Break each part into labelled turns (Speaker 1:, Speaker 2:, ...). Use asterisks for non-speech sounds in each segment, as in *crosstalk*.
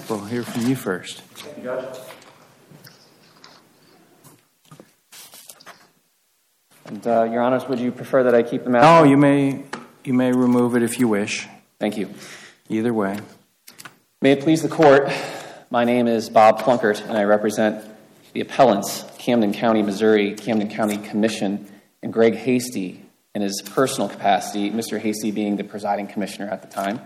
Speaker 1: Plunkett, we'll hear from you first.
Speaker 2: You, And, uh, Your Honors, would you prefer that I keep the mask?
Speaker 1: No, you may, you may remove it if you wish.
Speaker 2: Thank you.
Speaker 1: Either way.
Speaker 2: May it please the Court, my name is Bob Plunkert, and I represent the appellants, Camden County, Missouri, Camden County Commission, and Greg Hasty in his personal capacity, Mr. Hasty being the presiding commissioner at the time.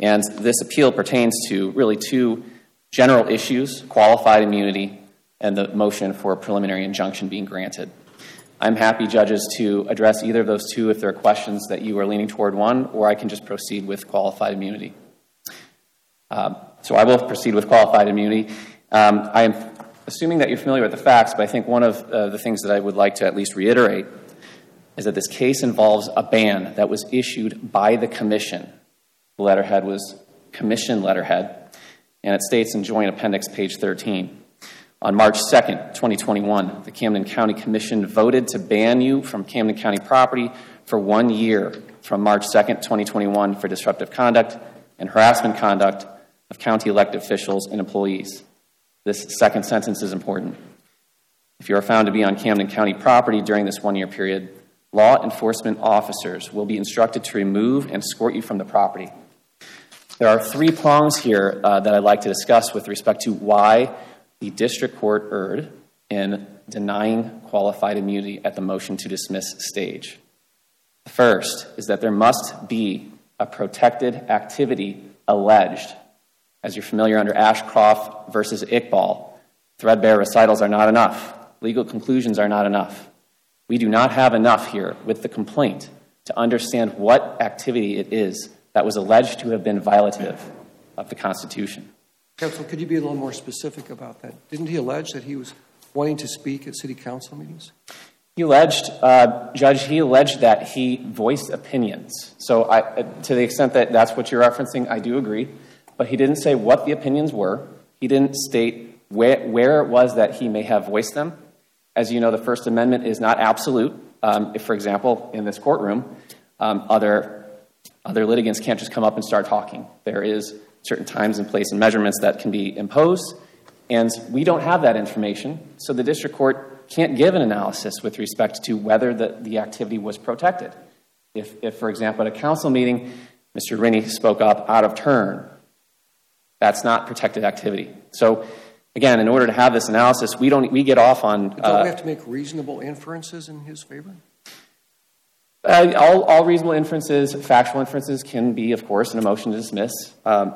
Speaker 2: And this appeal pertains to really two general issues qualified immunity and the motion for a preliminary injunction being granted. I'm happy, judges, to address either of those two if there are questions that you are leaning toward one, or I can just proceed with qualified immunity. Um, so I will proceed with qualified immunity. Um, I am assuming that you're familiar with the facts, but I think one of uh, the things that I would like to at least reiterate is that this case involves a ban that was issued by the commission. The letterhead was commission letterhead, and it states in Joint Appendix, page 13. On March 2nd, 2021, the Camden County Commission voted to ban you from Camden County property for one year from March 2nd, 2021 for disruptive conduct and harassment conduct of county elected officials and employees. This second sentence is important. If you are found to be on Camden County property during this one year period, law enforcement officers will be instructed to remove and escort you from the property. There are three prongs here uh, that I'd like to discuss with respect to why the district court erred in denying qualified immunity at the motion to dismiss stage. The first is that there must be a protected activity alleged. As you're familiar under Ashcroft versus Iqbal, threadbare recitals are not enough. Legal conclusions are not enough. We do not have enough here with the complaint to understand what activity it is that was alleged to have been violative of the Constitution.
Speaker 3: Counsel, could you be a little more specific about that? Didn't he allege that he was wanting to speak at city council meetings?
Speaker 2: He alleged, uh, Judge, he alleged that he voiced opinions. So, I, uh, to the extent that that's what you're referencing, I do agree. But he didn't say what the opinions were. He didn't state where, where it was that he may have voiced them. As you know, the First Amendment is not absolute. Um, if, for example, in this courtroom, um, other, other litigants can't just come up and start talking. There is certain times and place and measurements that can be imposed, and we don't have that information. So the district court can't give an analysis with respect to whether the, the activity was protected. If, if, for example, at a council meeting, Mr. Rinne spoke up out of turn, that's not protected activity. So, again, in order to have this analysis, we don't we get off on.
Speaker 3: But don't uh, we have to make reasonable inferences in his favor?
Speaker 2: Uh, all, all, reasonable inferences, factual inferences, can be, of course, an motion to dismiss, um,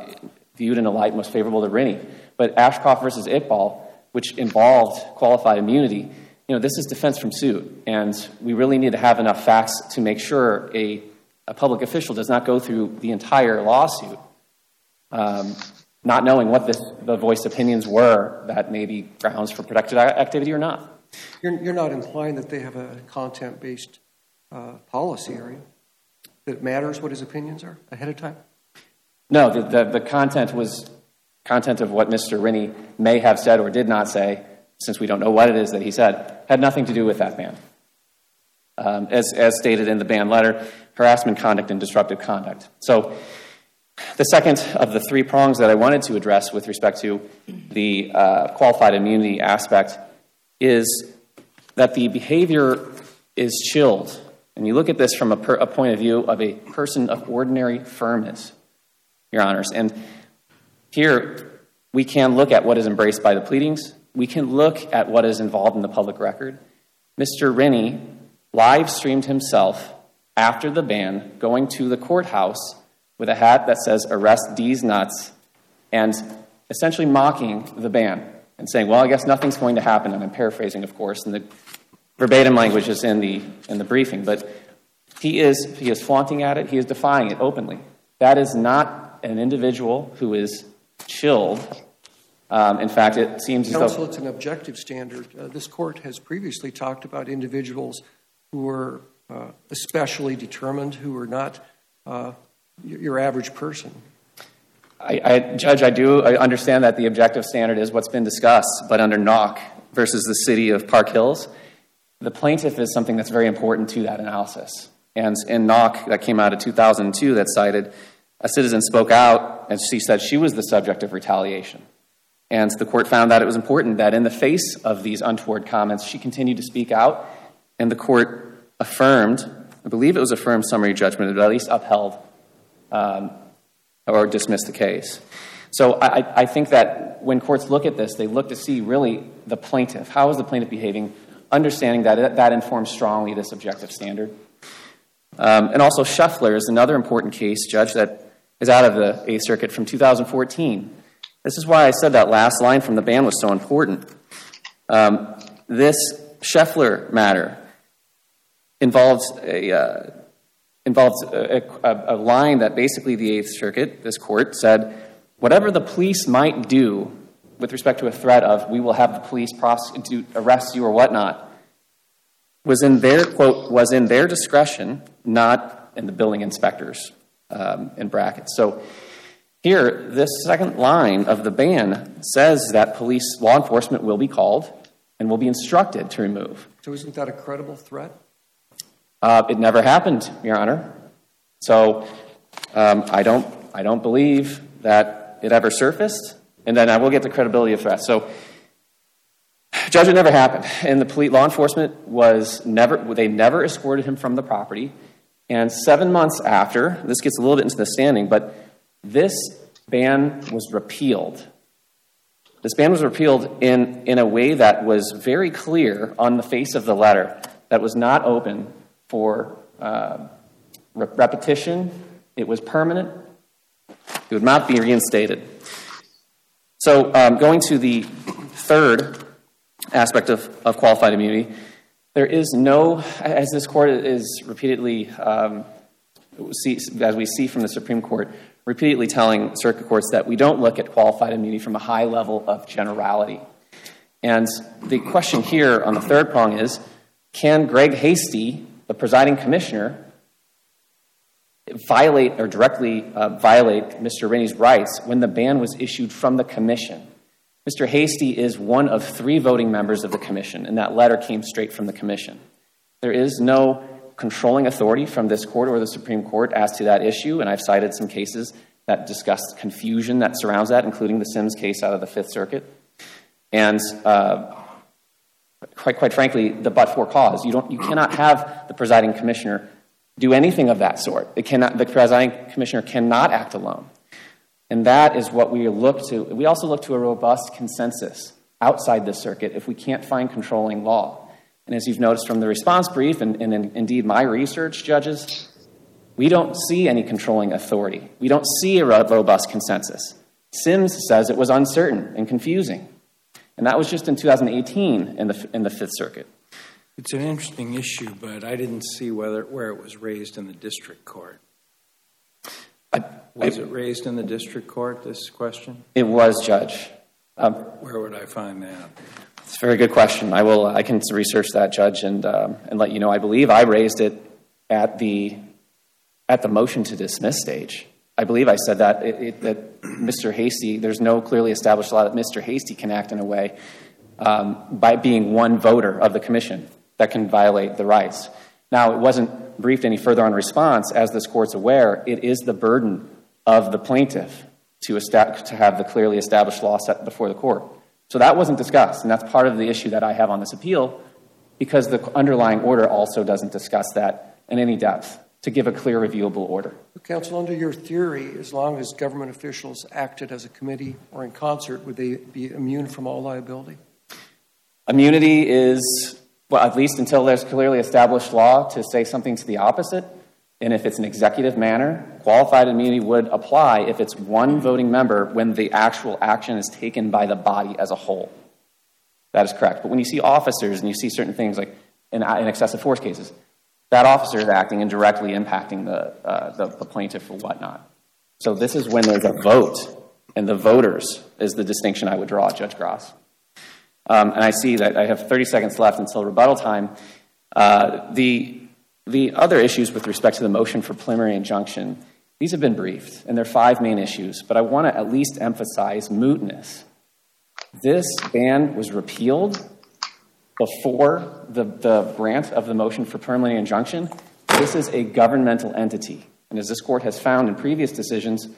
Speaker 2: viewed in a light most favorable to Rinne. But Ashcroft versus Iqbal, which involved qualified immunity, you know, this is defense from suit, and we really need to have enough facts to make sure a, a public official does not go through the entire lawsuit, um, not knowing what the, the voiced opinions were that may be grounds for protected activity or not.
Speaker 3: You're, you're not implying that they have a content based uh, policy area that matters what his opinions are ahead of time?
Speaker 2: No, the, the, the content was content of what Mr. Rinne may have said or did not say, since we don't know what it is that he said, had nothing to do with that ban. Um, as, as stated in the ban letter, harassment conduct and disruptive conduct. So, the second of the three prongs that I wanted to address with respect to the uh, qualified immunity aspect is that the behavior is chilled. And you look at this from a, per, a point of view of a person of ordinary firmness, Your Honors. And here, we can look at what is embraced by the pleadings. We can look at what is involved in the public record. Mr. Rinne live streamed himself after the ban going to the courthouse with a hat that says, Arrest these Nuts, and essentially mocking the ban and saying, Well, I guess nothing's going to happen. And I'm paraphrasing, of course, and the verbatim language is in the, in the briefing. But he is, he is flaunting at it, he is defying it openly. That is not an individual who is chilled. Um, in fact, it seems
Speaker 3: Counsel,
Speaker 2: as though.
Speaker 3: it's an objective standard. Uh, this court has previously talked about individuals who are uh, especially determined, who are not uh, your average person.
Speaker 2: I, I, Judge, I do I understand that the objective standard is what's been discussed, but under Naucke versus the city of Park Hills, the plaintiff is something that's very important to that analysis. And in Naucke, that came out of 2002, that cited a citizen spoke out and she said she was the subject of retaliation. And the court found that it was important that in the face of these untoward comments, she continued to speak out, and the court affirmed, I believe it was affirmed summary judgment, but at least upheld um, or dismissed the case. So I, I think that when courts look at this, they look to see really the plaintiff. How is the plaintiff behaving? Understanding that that informs strongly this objective standard. Um, and also, Scheffler is another important case, Judge, that is out of the Eighth Circuit from 2014. This is why I said that last line from the ban was so important. Um, this Scheffler matter involves a uh, involves a, a, a, line that basically the Eighth Circuit, this court, said whatever the police might do with respect to a threat of we will have the police prosecute, arrest you or whatnot was in their quote was in their discretion, not in the building inspectors um, in brackets. So here, this second line of the ban says that police law enforcement will be called and will be instructed to remove.
Speaker 3: So, isn't that a credible threat?
Speaker 2: Uh, it never happened, Your Honor. So, um, I don't, I don't believe that it ever surfaced. And then I will get the credibility of threats. So, Judge, it never happened. And the police, law enforcement was never, they never escorted him from the property. And seven months after, this gets a little bit into the standing, but this ban was repealed. This ban was repealed in, in a way that was very clear on the face of the letter, that was not open for uh, re- repetition. It was permanent. It would not be reinstated. So, um, going to the third aspect of, of qualified immunity, there is no, as this court is repeatedly, um, see, as we see from the Supreme Court, repeatedly telling circuit courts that we don't look at qualified immunity from a high level of generality. And the question here on the third prong is can Greg Hasty, the presiding commissioner, violate or directly uh, violate Mr. Rinne's rights when the ban was issued from the commission? Mr. Hasty is one of three voting members of the commission, and that letter came straight from the commission. There is no controlling authority from this court or the Supreme Court as to that issue, and I've cited some cases that discuss confusion that surrounds that, including the Sims case out of the Fifth Circuit. And uh, quite, quite frankly, the but for cause. You, don't, you cannot have the presiding commissioner do anything of that sort. It cannot, the presiding commissioner cannot act alone. And that is what we look to. We also look to a robust consensus outside this circuit if we can't find controlling law. And as you've noticed from the response brief, and, and in, indeed my research, judges, we don't see any controlling authority. We don't see a robust consensus. Sims says it was uncertain and confusing. And that was just in 2018 in the, in the Fifth Circuit.
Speaker 1: It's an interesting issue, but I didn't see whether, where it was raised in the district court. I, was I, it raised in the district court, this question?
Speaker 2: It was, Judge.
Speaker 1: Um, where would I find that?
Speaker 2: It's a very good question. I will. I can research that, Judge, and um, and let you know. I believe I raised it at the at the motion to dismiss stage. I believe I said that it, it, that Mr. Hasty. There's no clearly established law that Mr. Hasty can act in a way um, by being one voter of the commission that can violate the rights. Now, it wasn't briefed any further on response. As this court's aware, it is the burden of the plaintiff to, to have the clearly established law set before the court. So that wasn't discussed, and that's part of the issue that I have on this appeal because the underlying order also doesn't discuss that in any depth to give a clear, reviewable order.
Speaker 3: Counsel, under your theory, as long as government officials acted as a committee or in concert, would they be immune from all liability?
Speaker 2: Immunity is, well, at least until there's clearly established law to say something to the opposite. And if it's an executive manner, qualified immunity would apply if it's one voting member when the actual action is taken by the body as a whole. That is correct. But when you see officers and you see certain things like in, in excessive force cases, that officer is acting and directly impacting the, uh, the, the plaintiff or whatnot. So this is when there's a vote, and the voters is the distinction I would draw, Judge Gross. Um, and I see that I have 30 seconds left until rebuttal time. Uh, the the other issues with respect to the motion for preliminary injunction, these have been briefed, and there are five main issues, but I want to at least emphasize mootness. This ban was repealed before the, the grant of the motion for preliminary injunction. This is a governmental entity, and as this court has found in previous decisions,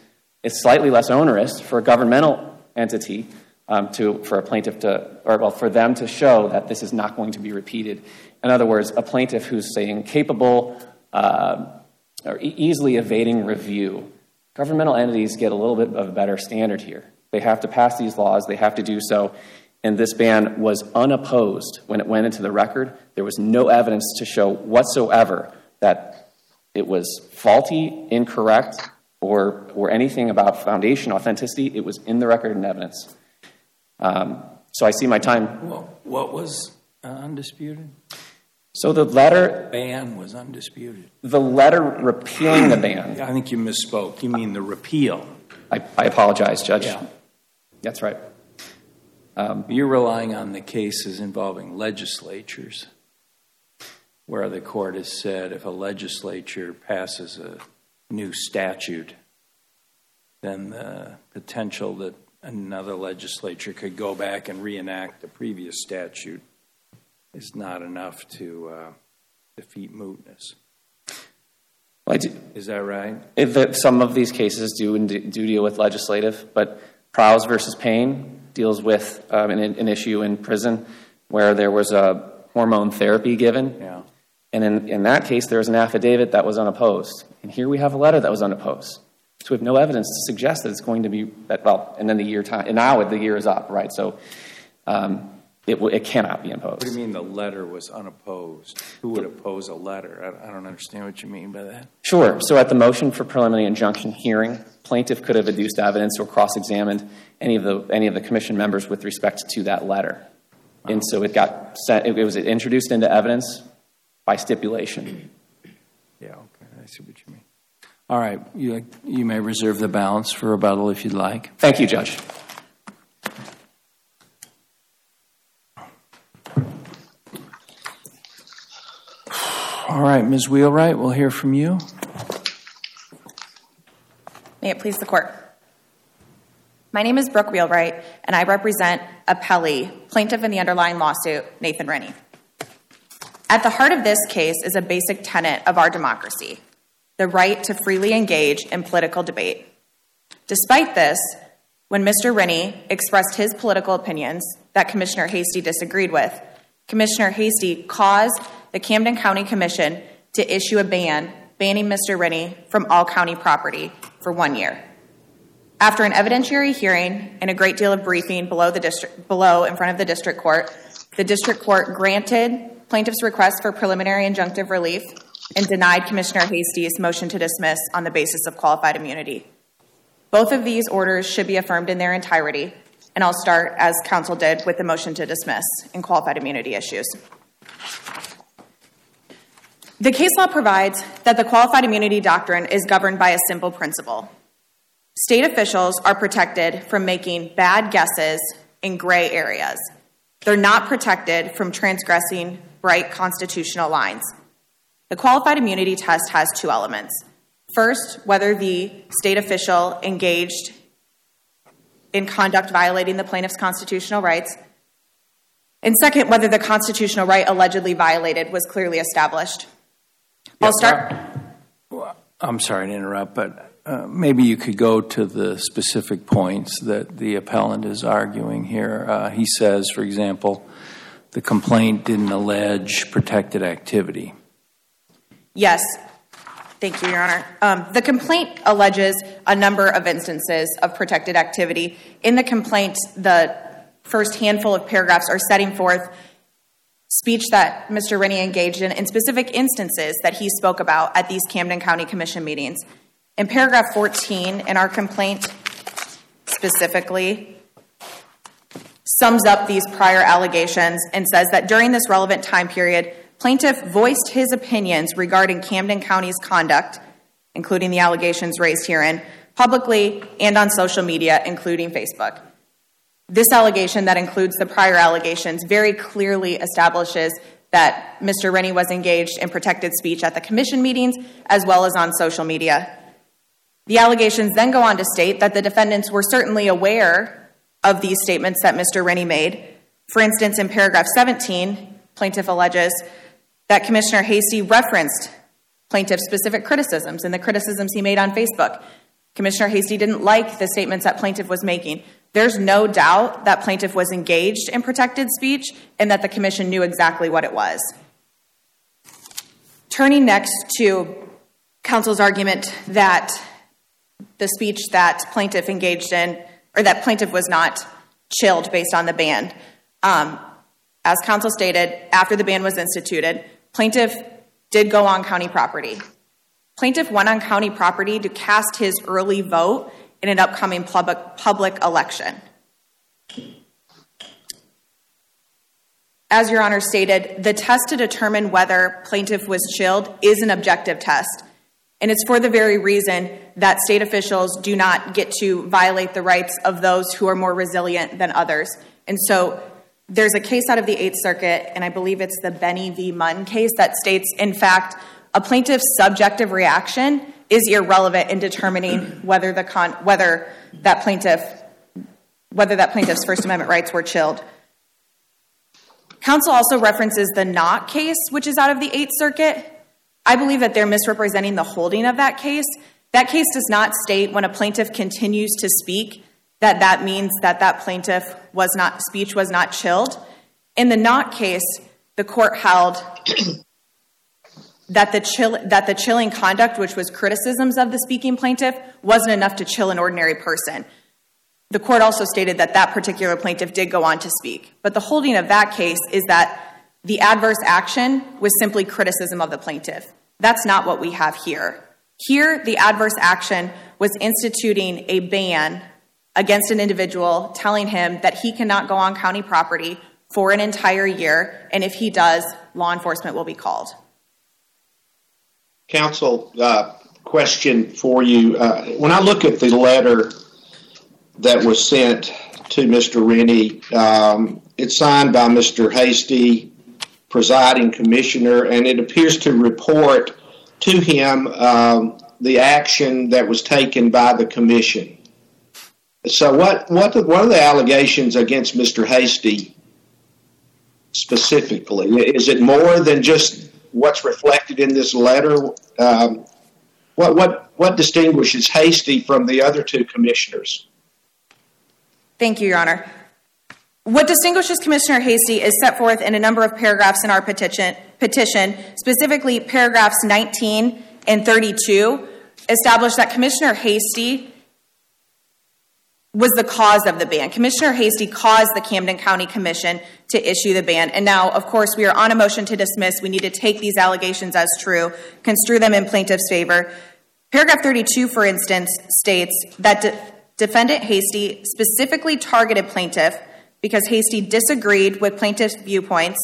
Speaker 2: It's slightly less onerous for a governmental entity um, to, for a plaintiff to, or well, for them to show that this is not going to be repeated. In other words, a plaintiff who's, say, incapable uh, or e- easily evading review. Governmental entities get a little bit of a better standard here. They have to pass these laws, they have to do so. And this ban was unopposed when it went into the record. There was no evidence to show whatsoever that it was faulty, incorrect, or, or anything about foundation authenticity. It was in the record and evidence. Um, so I see my time.
Speaker 1: Well, what was uh, undisputed?
Speaker 2: So the letter,
Speaker 1: Ban was undisputed.
Speaker 2: the letter repealing the ban.
Speaker 1: I think you misspoke. You mean the repeal.
Speaker 2: I, I apologize, Judge.
Speaker 1: Yeah.
Speaker 2: That's right.
Speaker 1: You're relying on the cases involving legislatures, where the court has said if a legislature passes a new statute, then the potential that another legislature could go back and reenact the previous statute is not enough to uh, defeat mootness.
Speaker 2: Well, do,
Speaker 1: Is that right?
Speaker 2: if the, some of these cases do do deal with legislative, but Prowse versus Payne deals with um, an, an issue in prison where there was a hormone therapy given.
Speaker 1: Yeah.
Speaker 2: And in, in that case, there was an affidavit that was unopposed. And here we have a letter that was unopposed. So we have no evidence to suggest that it's going to be, that, well, and then the year time, and now the year is up, right? So um, it, it cannot be imposed.
Speaker 1: What do you mean the letter was unopposed? Who would oppose a letter? I, I don't understand what you mean by that.
Speaker 2: Sure. So at the motion for preliminary injunction hearing, plaintiff could have adduced evidence or cross-examined any of the any of the commission members with respect to that letter, and so it got sent. It was introduced into evidence by stipulation.
Speaker 1: Yeah, okay, I see what you mean. All right, you, you may reserve the balance for rebuttal if you'd like.
Speaker 2: Thank you, Judge.
Speaker 1: All right, Ms. Wheelwright, we'll hear from you.
Speaker 4: May it please the court. My name is Brooke Wheelwright, and I represent Appellee, plaintiff in the underlying lawsuit, Nathan Rinne. At the heart of this case is a basic tenet of our democracy the right to freely engage in political debate. Despite this, when Mr. Rinne expressed his political opinions that Commissioner Hasty disagreed with, Commissioner Hasty caused the Camden County Commission to issue a ban banning Mr. Rinne from all county property for one year. After an evidentiary hearing and a great deal of briefing below the district below in front of the district court, the district court granted plaintiff's request for preliminary injunctive relief and denied Commissioner Hasty's motion to dismiss on the basis of qualified immunity. Both of these orders should be affirmed in their entirety, and I'll start, as counsel did, with the motion to dismiss in qualified immunity issues. The case law provides that the qualified immunity doctrine is governed by a simple principle. State officials are protected from making bad guesses in gray areas. They're not protected from transgressing bright constitutional lines. The qualified immunity test has two elements. First, whether the state official engaged in conduct violating the plaintiff's constitutional rights. And second, whether the constitutional right allegedly violated was clearly established. I'll start.
Speaker 1: I'm sorry to interrupt, but uh, maybe you could go to the specific points that the appellant is arguing here. Uh, he says, for example, the complaint didn't allege protected activity.
Speaker 4: Yes. Thank you, Your Honor. Um, the complaint alleges a number of instances of protected activity. In the complaint, the first handful of paragraphs are setting forth speech that Mr. Rinne engaged in in specific instances that he spoke about at these Camden County Commission meetings. In paragraph 14 in our complaint, specifically, sums up these prior allegations and says that during this relevant time period, plaintiff voiced his opinions regarding Camden County's conduct, including the allegations raised herein, publicly and on social media, including Facebook. This allegation, that includes the prior allegations, very clearly establishes that Mr. Rinne was engaged in protected speech at the commission meetings as well as on social media. The allegations then go on to state that the defendants were certainly aware of these statements that Mr. Rinne made. For instance, in paragraph 17, plaintiff alleges that Commissioner Hasty referenced plaintiff's specific criticisms and the criticisms he made on Facebook. Commissioner Hasty didn't like the statements that plaintiff was making. There's no doubt that plaintiff was engaged in protected speech and that the commission knew exactly what it was. Turning next to counsel's argument that the speech that plaintiff engaged in, or that plaintiff was not chilled based on the ban. Um, as counsel stated, after the ban was instituted, plaintiff did go on county property. Plaintiff went on county property to cast his early vote in an upcoming public, public election. As Your Honor stated, the test to determine whether plaintiff was chilled is an objective test. And it's for the very reason that state officials do not get to violate the rights of those who are more resilient than others. And so there's a case out of the Eighth Circuit, and I believe it's the Benny v. Munn case, that states, in fact, a plaintiff's subjective reaction is irrelevant in determining *clears throat* whether the con- whether that plaintiff whether that plaintiff's First Amendment rights were chilled. Counsel also references the Naucke case, which is out of the Eighth Circuit. I believe that they're misrepresenting the holding of that case. That case does not state when a plaintiff continues to speak that that means that that plaintiff was not speech was not chilled. In the Naucke case, the court held that the chill, that the chilling conduct, which was criticisms of the speaking plaintiff, wasn't enough to chill an ordinary person. The court also stated that that particular plaintiff did go on to speak. But the holding of that case is that the adverse action was simply criticism of the plaintiff. That's not what we have here. Here, the adverse action was instituting a ban against an individual, telling him that he cannot go on county property for an entire year, and if he does, law enforcement will be called.
Speaker 5: Counsel, uh, question for you. Uh, when I look at the letter that was sent to Mr. Rinne, um, it's signed by Mr. Hasty, presiding commissioner, and it appears to report to him um, the action that was taken by the commission. So, what what are the allegations against Mr. Hasty specifically? Is it more than just what's reflected in this letter? Um, what what what distinguishes Hasty from the other two commissioners?
Speaker 4: Thank you, Your Honor. What distinguishes Commissioner Hasty is set forth in a number of paragraphs in our petition, petition specifically paragraphs 19 and 32, establish that Commissioner Hasty was the cause of the ban. Commissioner Hasty caused the Camden County Commission to issue the ban. And now, of course, we are on a motion to dismiss. We need to take these allegations as true, construe them in plaintiff's favor. Paragraph 32, for instance, states that de- defendant Hasty specifically targeted plaintiff because Hasty disagreed with plaintiff's viewpoints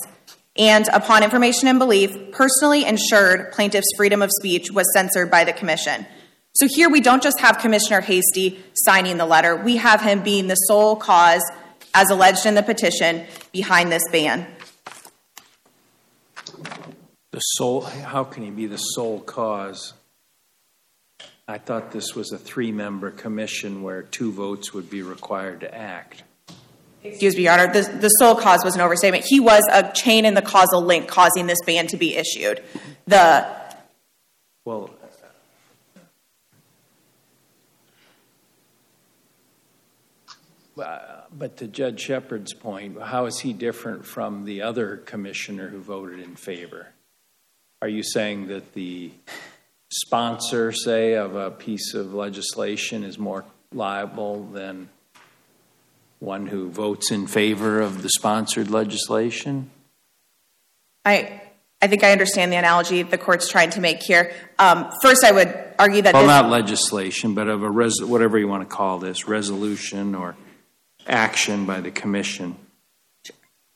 Speaker 4: and, upon information and belief, personally ensured plaintiff's freedom of speech was censored by the commission. So here we don't just have Commissioner Hasty signing the letter, we have him being the sole cause, as alleged in the petition, behind this ban.
Speaker 1: The sole, how can he be the sole cause? I thought this was a three member commission where two votes would be required to act.
Speaker 4: Excuse me, Your Honor, the, the sole cause was an overstatement. He was a chain in the causal link causing this ban to be issued. The
Speaker 1: Well, but to Judge Shepherd's point, how is he different from the other commissioner who voted in favor? Are you saying that the sponsor, say, of a piece of legislation is more liable than one who votes in favor of the sponsored legislation?
Speaker 4: I, I think I understand the analogy the court's trying to make here. Um, first, I would argue that
Speaker 1: Well, not legislation, but of a res, whatever you want to call this, resolution or action by the commission.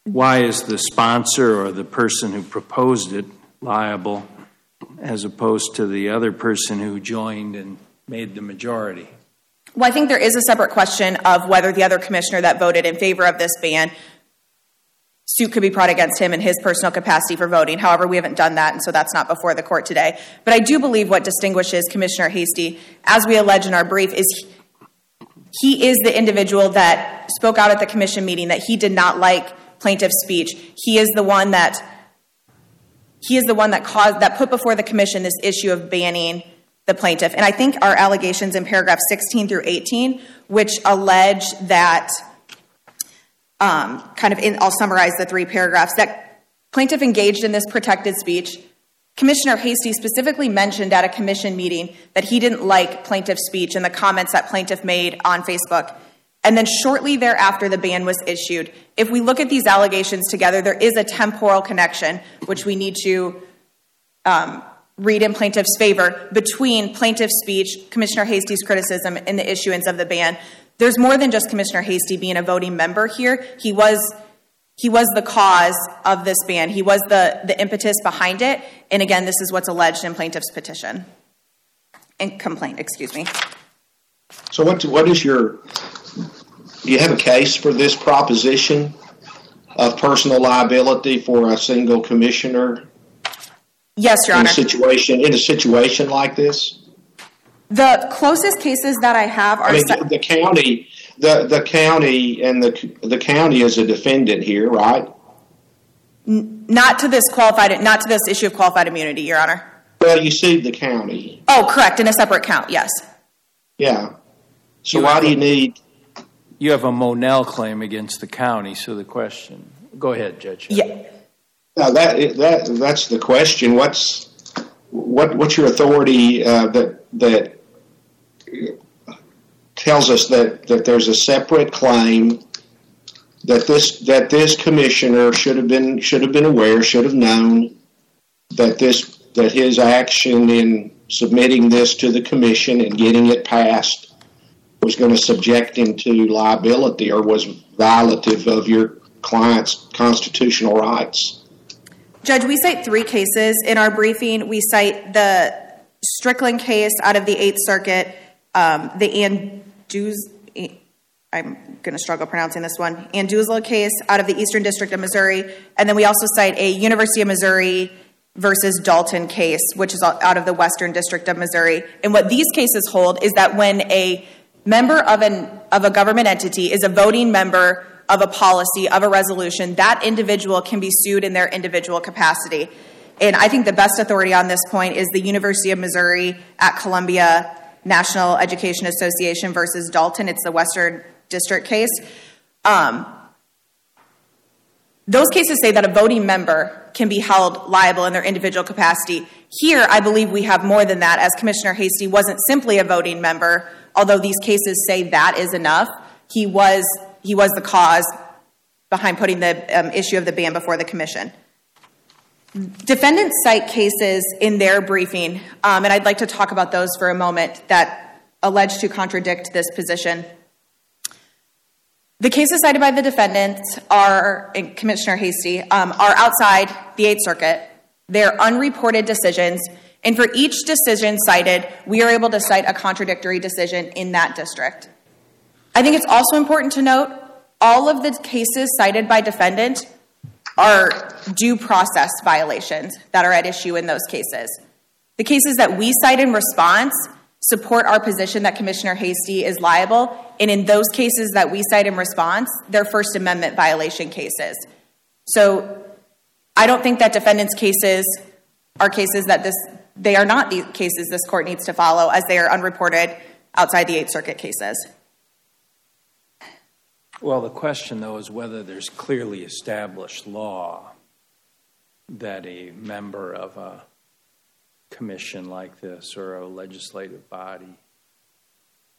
Speaker 1: Why is the sponsor or the person who proposed it liable as opposed to the other person who joined and made the majority?
Speaker 4: well, I think there is a separate question of whether the other commissioner that voted in favor of this ban suit could be brought against him in his personal capacity for voting. However, we haven't done that, and so that's not before the court today. But I do believe what distinguishes Commissioner Hasty, as we allege in our brief, is he, is the individual that spoke out at the commission meeting that he did not like plaintiff's speech. He is the one that he is the one that caused that put before the commission this issue of banning the plaintiff. And I think our allegations in paragraph 16 through 18, which allege that, um, kind of, in, I'll summarize the three paragraphs, that plaintiff engaged in this protected speech. Commissioner Hasty specifically mentioned at a commission meeting that he didn't like plaintiff's speech and the comments that plaintiff made on Facebook. And then shortly thereafter, the ban was issued. If we look at these allegations together, there is a temporal connection, which we need to um, read in plaintiff's favor, between plaintiff's speech, Commissioner Hasty's criticism, and the issuance of the ban. There's more than just Commissioner Hasty being a voting member here. He was he was the cause of this ban. He was the, the impetus behind it. And again, this is what's alleged in plaintiff's petition and complaint, excuse me.
Speaker 5: So what, what is your, do you have a case for this proposition of personal liability for a single commissioner
Speaker 4: Yes, Your
Speaker 5: in
Speaker 4: Honor.
Speaker 5: a situation, in a situation like this?
Speaker 4: The closest cases that I have are
Speaker 5: I mean,
Speaker 4: se-
Speaker 5: the county, the, the county and the, the county is a defendant here, right?
Speaker 4: not to this qualified, not to this issue of qualified immunity, Your Honor.
Speaker 5: Well, you sued the county,
Speaker 4: Oh, correct, in a separate count, yes.
Speaker 5: yeah. So
Speaker 1: You
Speaker 5: why
Speaker 1: have
Speaker 5: do
Speaker 1: a-
Speaker 5: you need,
Speaker 1: You have a Monell claim against the county, so the question, go ahead, Judge.
Speaker 4: Yeah.
Speaker 5: no, that, that, that's the question. What's, what, what's your authority, uh, that, that tells us that, that there's a separate claim that this, that this commissioner should have been, should have been aware, should have known that this, that his action in submitting this to the commission and getting it passed was going to subject him to liability or was violative of your client's constitutional rights.
Speaker 4: Judge, we cite three cases in our briefing. We cite the Strickland case out of the Eighth Circuit, um, the I'm going to struggle pronouncing this one, Anduzla case out of the Eastern District of Missouri, and then we also cite a University of Missouri versus Dalton case, which is out of the Western District of Missouri. And what these cases hold is that when a member of an of a government entity is a voting member of a policy of a resolution, that individual can be sued in their individual capacity. And I think the best authority on this point is the University of Missouri at Columbia National Education Association versus Dalton. It's the Western District case. Um, those cases say that a voting member can be held liable in their individual capacity. Here, I believe we have more than that, as Commissioner Hasty wasn't simply a voting member, although these cases say that is enough. He was, he was the cause behind putting the um, issue of the ban before the commission. Defendants cite cases in their briefing, um, and I'd like to talk about those for a moment that allege to contradict this position. The cases cited by the defendants are, Commissioner Hasty, um, are outside the Eighth Circuit. They're unreported decisions, and for each decision cited, we are able to cite a contradictory decision in that district. I think it's also important to note all of the cases cited by defendant are due process violations that are at issue in those cases. The cases that we cite in response support our position that Commissioner Hasty is liable, and in those cases that we cite in response, they're First Amendment violation cases. So I don't think that defendants' cases are cases that this they are not the cases this court needs to follow as they are unreported outside the Eighth Circuit cases.
Speaker 1: Well, the question, though, is whether there's clearly established law that a member of a commission like this or a legislative body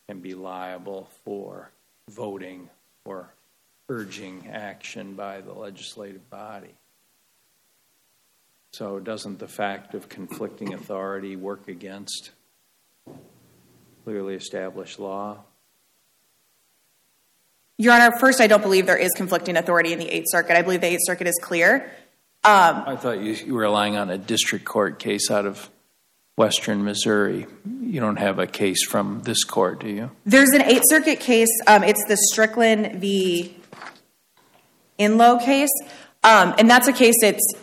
Speaker 1: can be liable for voting or urging action by the legislative body. So, doesn't the fact of conflicting authority work against clearly established law?
Speaker 4: Your Honor, first, I don't believe there is conflicting authority in the Eighth Circuit. I believe the Eighth Circuit is clear. Um,
Speaker 1: I thought you, you were relying on a district court case out of Western Missouri. You don't have a case from this court, do you?
Speaker 4: There's an Eighth Circuit case. Um, it's the Strickland v. Inlow case, um, and that's a case. It's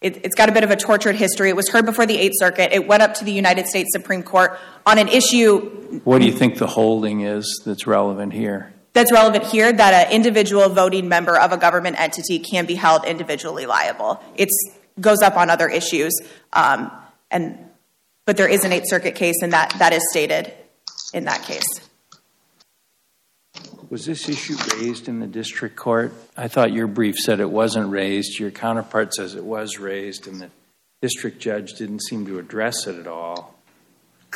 Speaker 4: it, it's got a bit of a tortured history. It was heard before the Eighth Circuit. It went up to the United States Supreme Court on an issue
Speaker 1: What do you think the holding is that's relevant here?
Speaker 4: That's relevant here. That an individual voting member of a government entity can be held individually liable. It goes up on other issues, um, and but there is an Eighth Circuit case, and that, that is stated in that case.
Speaker 1: Was this issue raised in the district court? I thought your brief said it wasn't raised. Your counterpart says it was raised, and the district judge didn't seem to address it at all,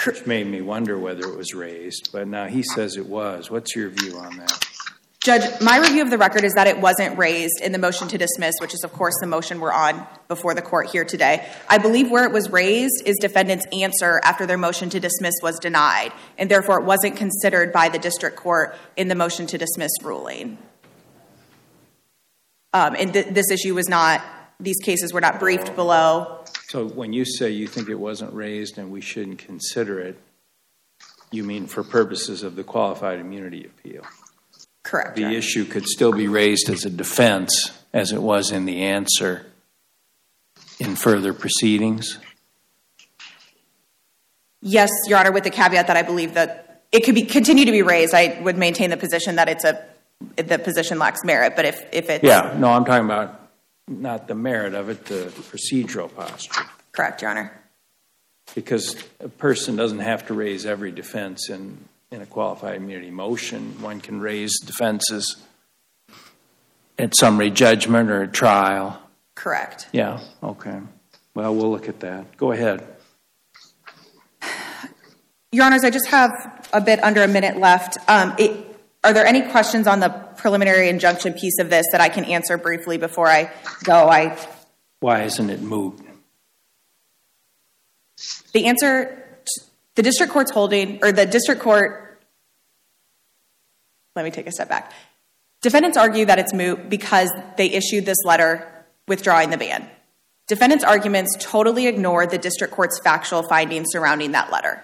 Speaker 1: which made me wonder whether it was raised. But now he says it was. What's your view on that?
Speaker 4: Judge, my review of the record is that it wasn't raised in the motion to dismiss, which is, of course, the motion we're on before the court here today. I believe where it was raised is defendant's answer after their motion to dismiss was denied, and therefore it wasn't considered by the district court in the motion to dismiss ruling. Um, and th- this issue was not, these cases were not briefed below.
Speaker 1: So when you say you think it wasn't raised and we shouldn't consider it, you mean for purposes of the qualified immunity appeal?
Speaker 4: Correct.
Speaker 1: The
Speaker 4: Honor.
Speaker 1: issue could still be raised as a defense, as it was in the answer, in further proceedings?
Speaker 4: Yes, Your Honor, with the caveat that I believe that it could be continue to be raised. I would maintain the position that it's a the position lacks merit. But if if it's
Speaker 1: Yeah, no, I'm talking about not the merit of it, the procedural posture.
Speaker 4: correct, Your Honor.
Speaker 1: Because a person doesn't have to raise every defense in, in a qualified immunity motion. One can raise defenses at summary judgment or trial.
Speaker 4: Correct.
Speaker 1: Yeah, okay. Well, we'll look at that. Go ahead.
Speaker 4: Your Honors, I just have a bit under a minute left. Um, it, are there any questions on the preliminary injunction piece of this that I can answer briefly before I go? I
Speaker 1: Why isn't it moot?
Speaker 4: the answer, the district court's holding, or the district court. Let me take a step back. Defendants argue that it's moot because they issued this letter withdrawing the ban. Defendants' arguments totally ignore the district court's factual findings surrounding that letter.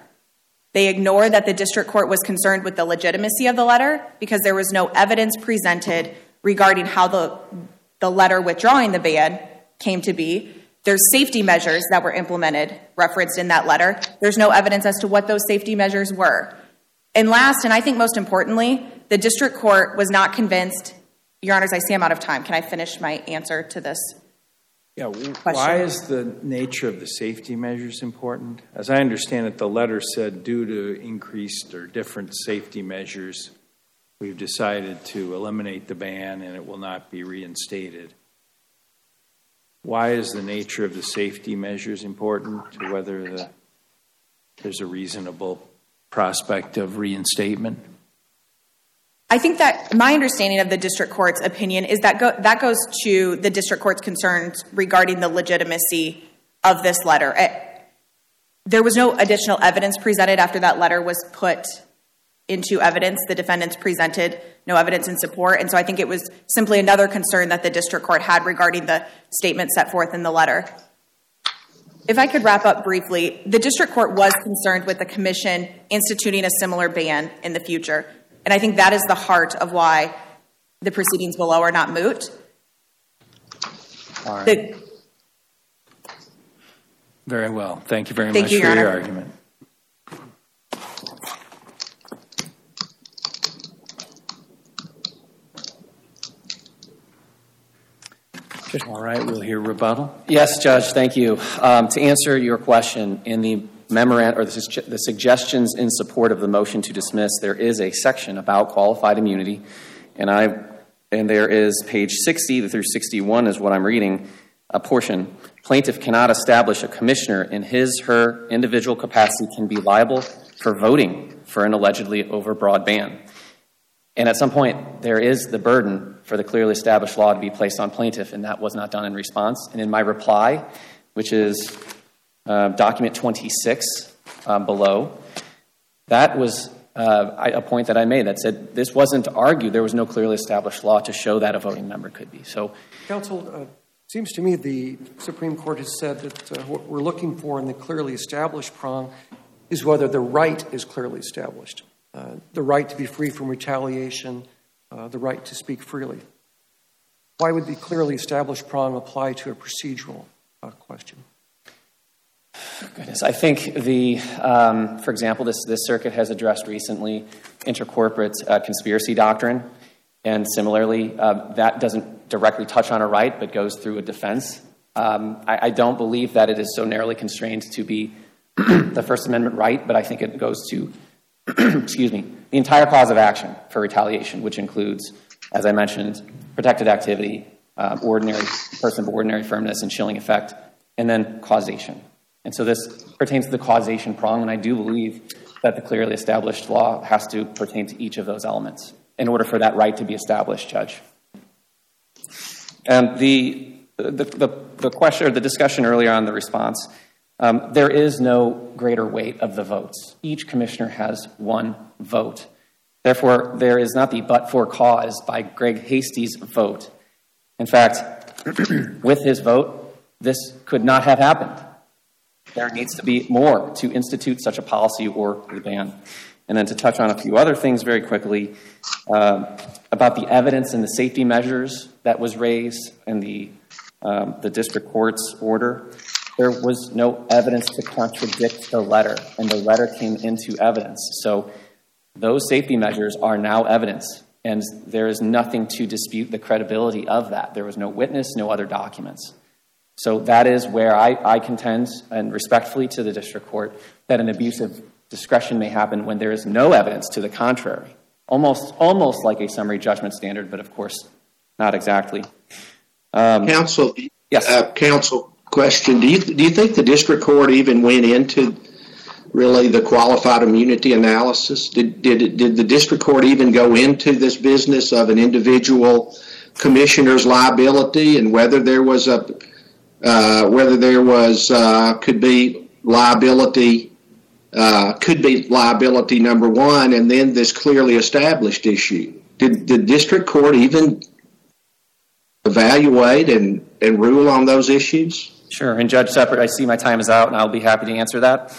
Speaker 4: They ignore that the district court was concerned with the legitimacy of the letter because there was no evidence presented regarding how the, the letter withdrawing the ban came to be. There's safety measures that were implemented, referenced in that letter. There's no evidence as to what those safety measures were. And last, and I think most importantly, the district court was not convinced. Your Honors, I see I'm out of time. Can I finish my answer to this?
Speaker 1: Yeah, why is the nature of the safety measures important? As I understand it, the letter said due to increased or different safety measures, we've decided to eliminate the ban and it will not be reinstated. Why is the nature of the safety measures important to whether the, there's a reasonable prospect of reinstatement?
Speaker 4: I think that my understanding of the district court's opinion is that go, that goes to the district court's concerns regarding the legitimacy of this letter. Eh, there was no additional evidence presented after that letter was put into evidence. The defendants presented no evidence in support, and so I think it was simply another concern that the district court had regarding the statement set forth in the letter. If I could wrap up briefly, the district court was concerned with the commission instituting a similar ban in the future. And I think that is the heart of why the proceedings below are not moot.
Speaker 1: All right.
Speaker 4: The,
Speaker 1: Very well. Thank you very
Speaker 4: Thank
Speaker 1: much
Speaker 4: you,
Speaker 1: for
Speaker 4: Your
Speaker 1: your
Speaker 4: Honor.
Speaker 1: argument. All right, we'll hear rebuttal.
Speaker 2: Yes, Judge, thank you. Um, to answer your question, in the memorandum or the, the suggestions in support of the motion to dismiss, there is a section about qualified immunity, and I and there is page 60 through 61 is what I'm reading. A portion plaintiff cannot establish a commissioner in his her individual capacity can be liable for voting for an allegedly overbroad ban. And at some point, there is the burden for the clearly established law to be placed on plaintiff, and that was not done in response. And in my reply, which is uh, document 26 um, below, that was uh, a point that I made that said this wasn't to argue there was no clearly established law to show that a voting member could be. So,
Speaker 3: Counsel, uh, seems to me the Supreme Court has said that uh, what we're looking for in the clearly established prong is whether the right is clearly established. Uh, the right to be free from retaliation, uh, the right to speak freely. Why would the clearly established prong apply to a procedural uh, question?
Speaker 2: Goodness, I think the, um, for example, this, this circuit has addressed recently intercorporate uh, conspiracy doctrine. And similarly, uh, that doesn't directly touch on a right, but goes through a defense. Um, I, I don't believe that it is so narrowly constrained to be *clears throat* the First Amendment right, but I think it goes to, *clears throat* excuse me, the entire cause of action for retaliation, which includes, as I mentioned, protected activity, uh, ordinary person of ordinary firmness and chilling effect, and then causation. And so this pertains to the causation prong, and I do believe that the clearly established law has to pertain to each of those elements in order for that right to be established, Judge. And the, the, the, the question or the discussion earlier on the response, um, there is no greater weight of the votes. Each commissioner has one vote. Therefore, there is not the but for cause by Greg Hasty's vote. In fact, *clears throat* with his vote, this could not have happened. There needs to be more to institute such a policy or a ban. And then to touch on a few other things very quickly um, about the evidence and the safety measures that was raised in the, um, the district court's order. There was no evidence to contradict the letter, and the letter came into evidence. So those safety measures are now evidence, and there is nothing to dispute the credibility of that. There was no witness, no other documents. So that is where I, I contend, and respectfully to the district court, that an abuse of discretion may happen when there is no evidence to the contrary. Almost, almost like a summary judgment standard, but of course, not exactly. Um,
Speaker 5: Counsel,
Speaker 2: Yes.
Speaker 5: uh, counsel, question: Do you do you think the district court even went into really the qualified immunity analysis? Did did did the district court even go into this business of an individual commissioner's liability and whether there was a uh, whether there was uh, could be liability uh, could be liability number one, and then this clearly established issue. Did the district court even evaluate and, and rule on those issues?
Speaker 2: Sure. And Judge Shepherd, I see my time is out, and I'll be happy to answer that.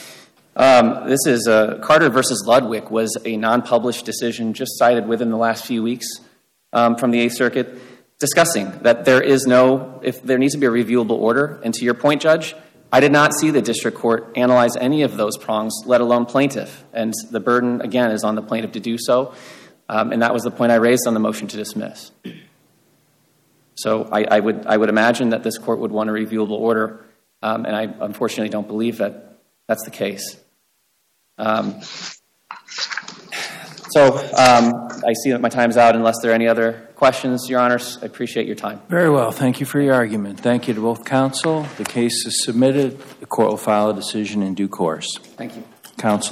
Speaker 2: Um, this is uh, Carter versus Ludwig was a non-published decision just cited within the last few weeks um, from the Eighth Circuit, discussing that there is no, if there needs to be a reviewable order. And to your point, Judge, I did not see the district court analyze any of those prongs, let alone plaintiff. And the burden, again, is on the plaintiff to do so. Um, and that was the point I raised on the motion to dismiss. So I, would, I would imagine that this court would want a reviewable order, um, and I unfortunately don't believe that that's the case. Um, so I see that my time's out. Unless there are any other questions, Your Honors, I appreciate your time.
Speaker 1: Very well. Thank you for your argument. Thank you to both counsel. The case is submitted. The court will file a decision in due course.
Speaker 2: Thank you.
Speaker 1: Counsel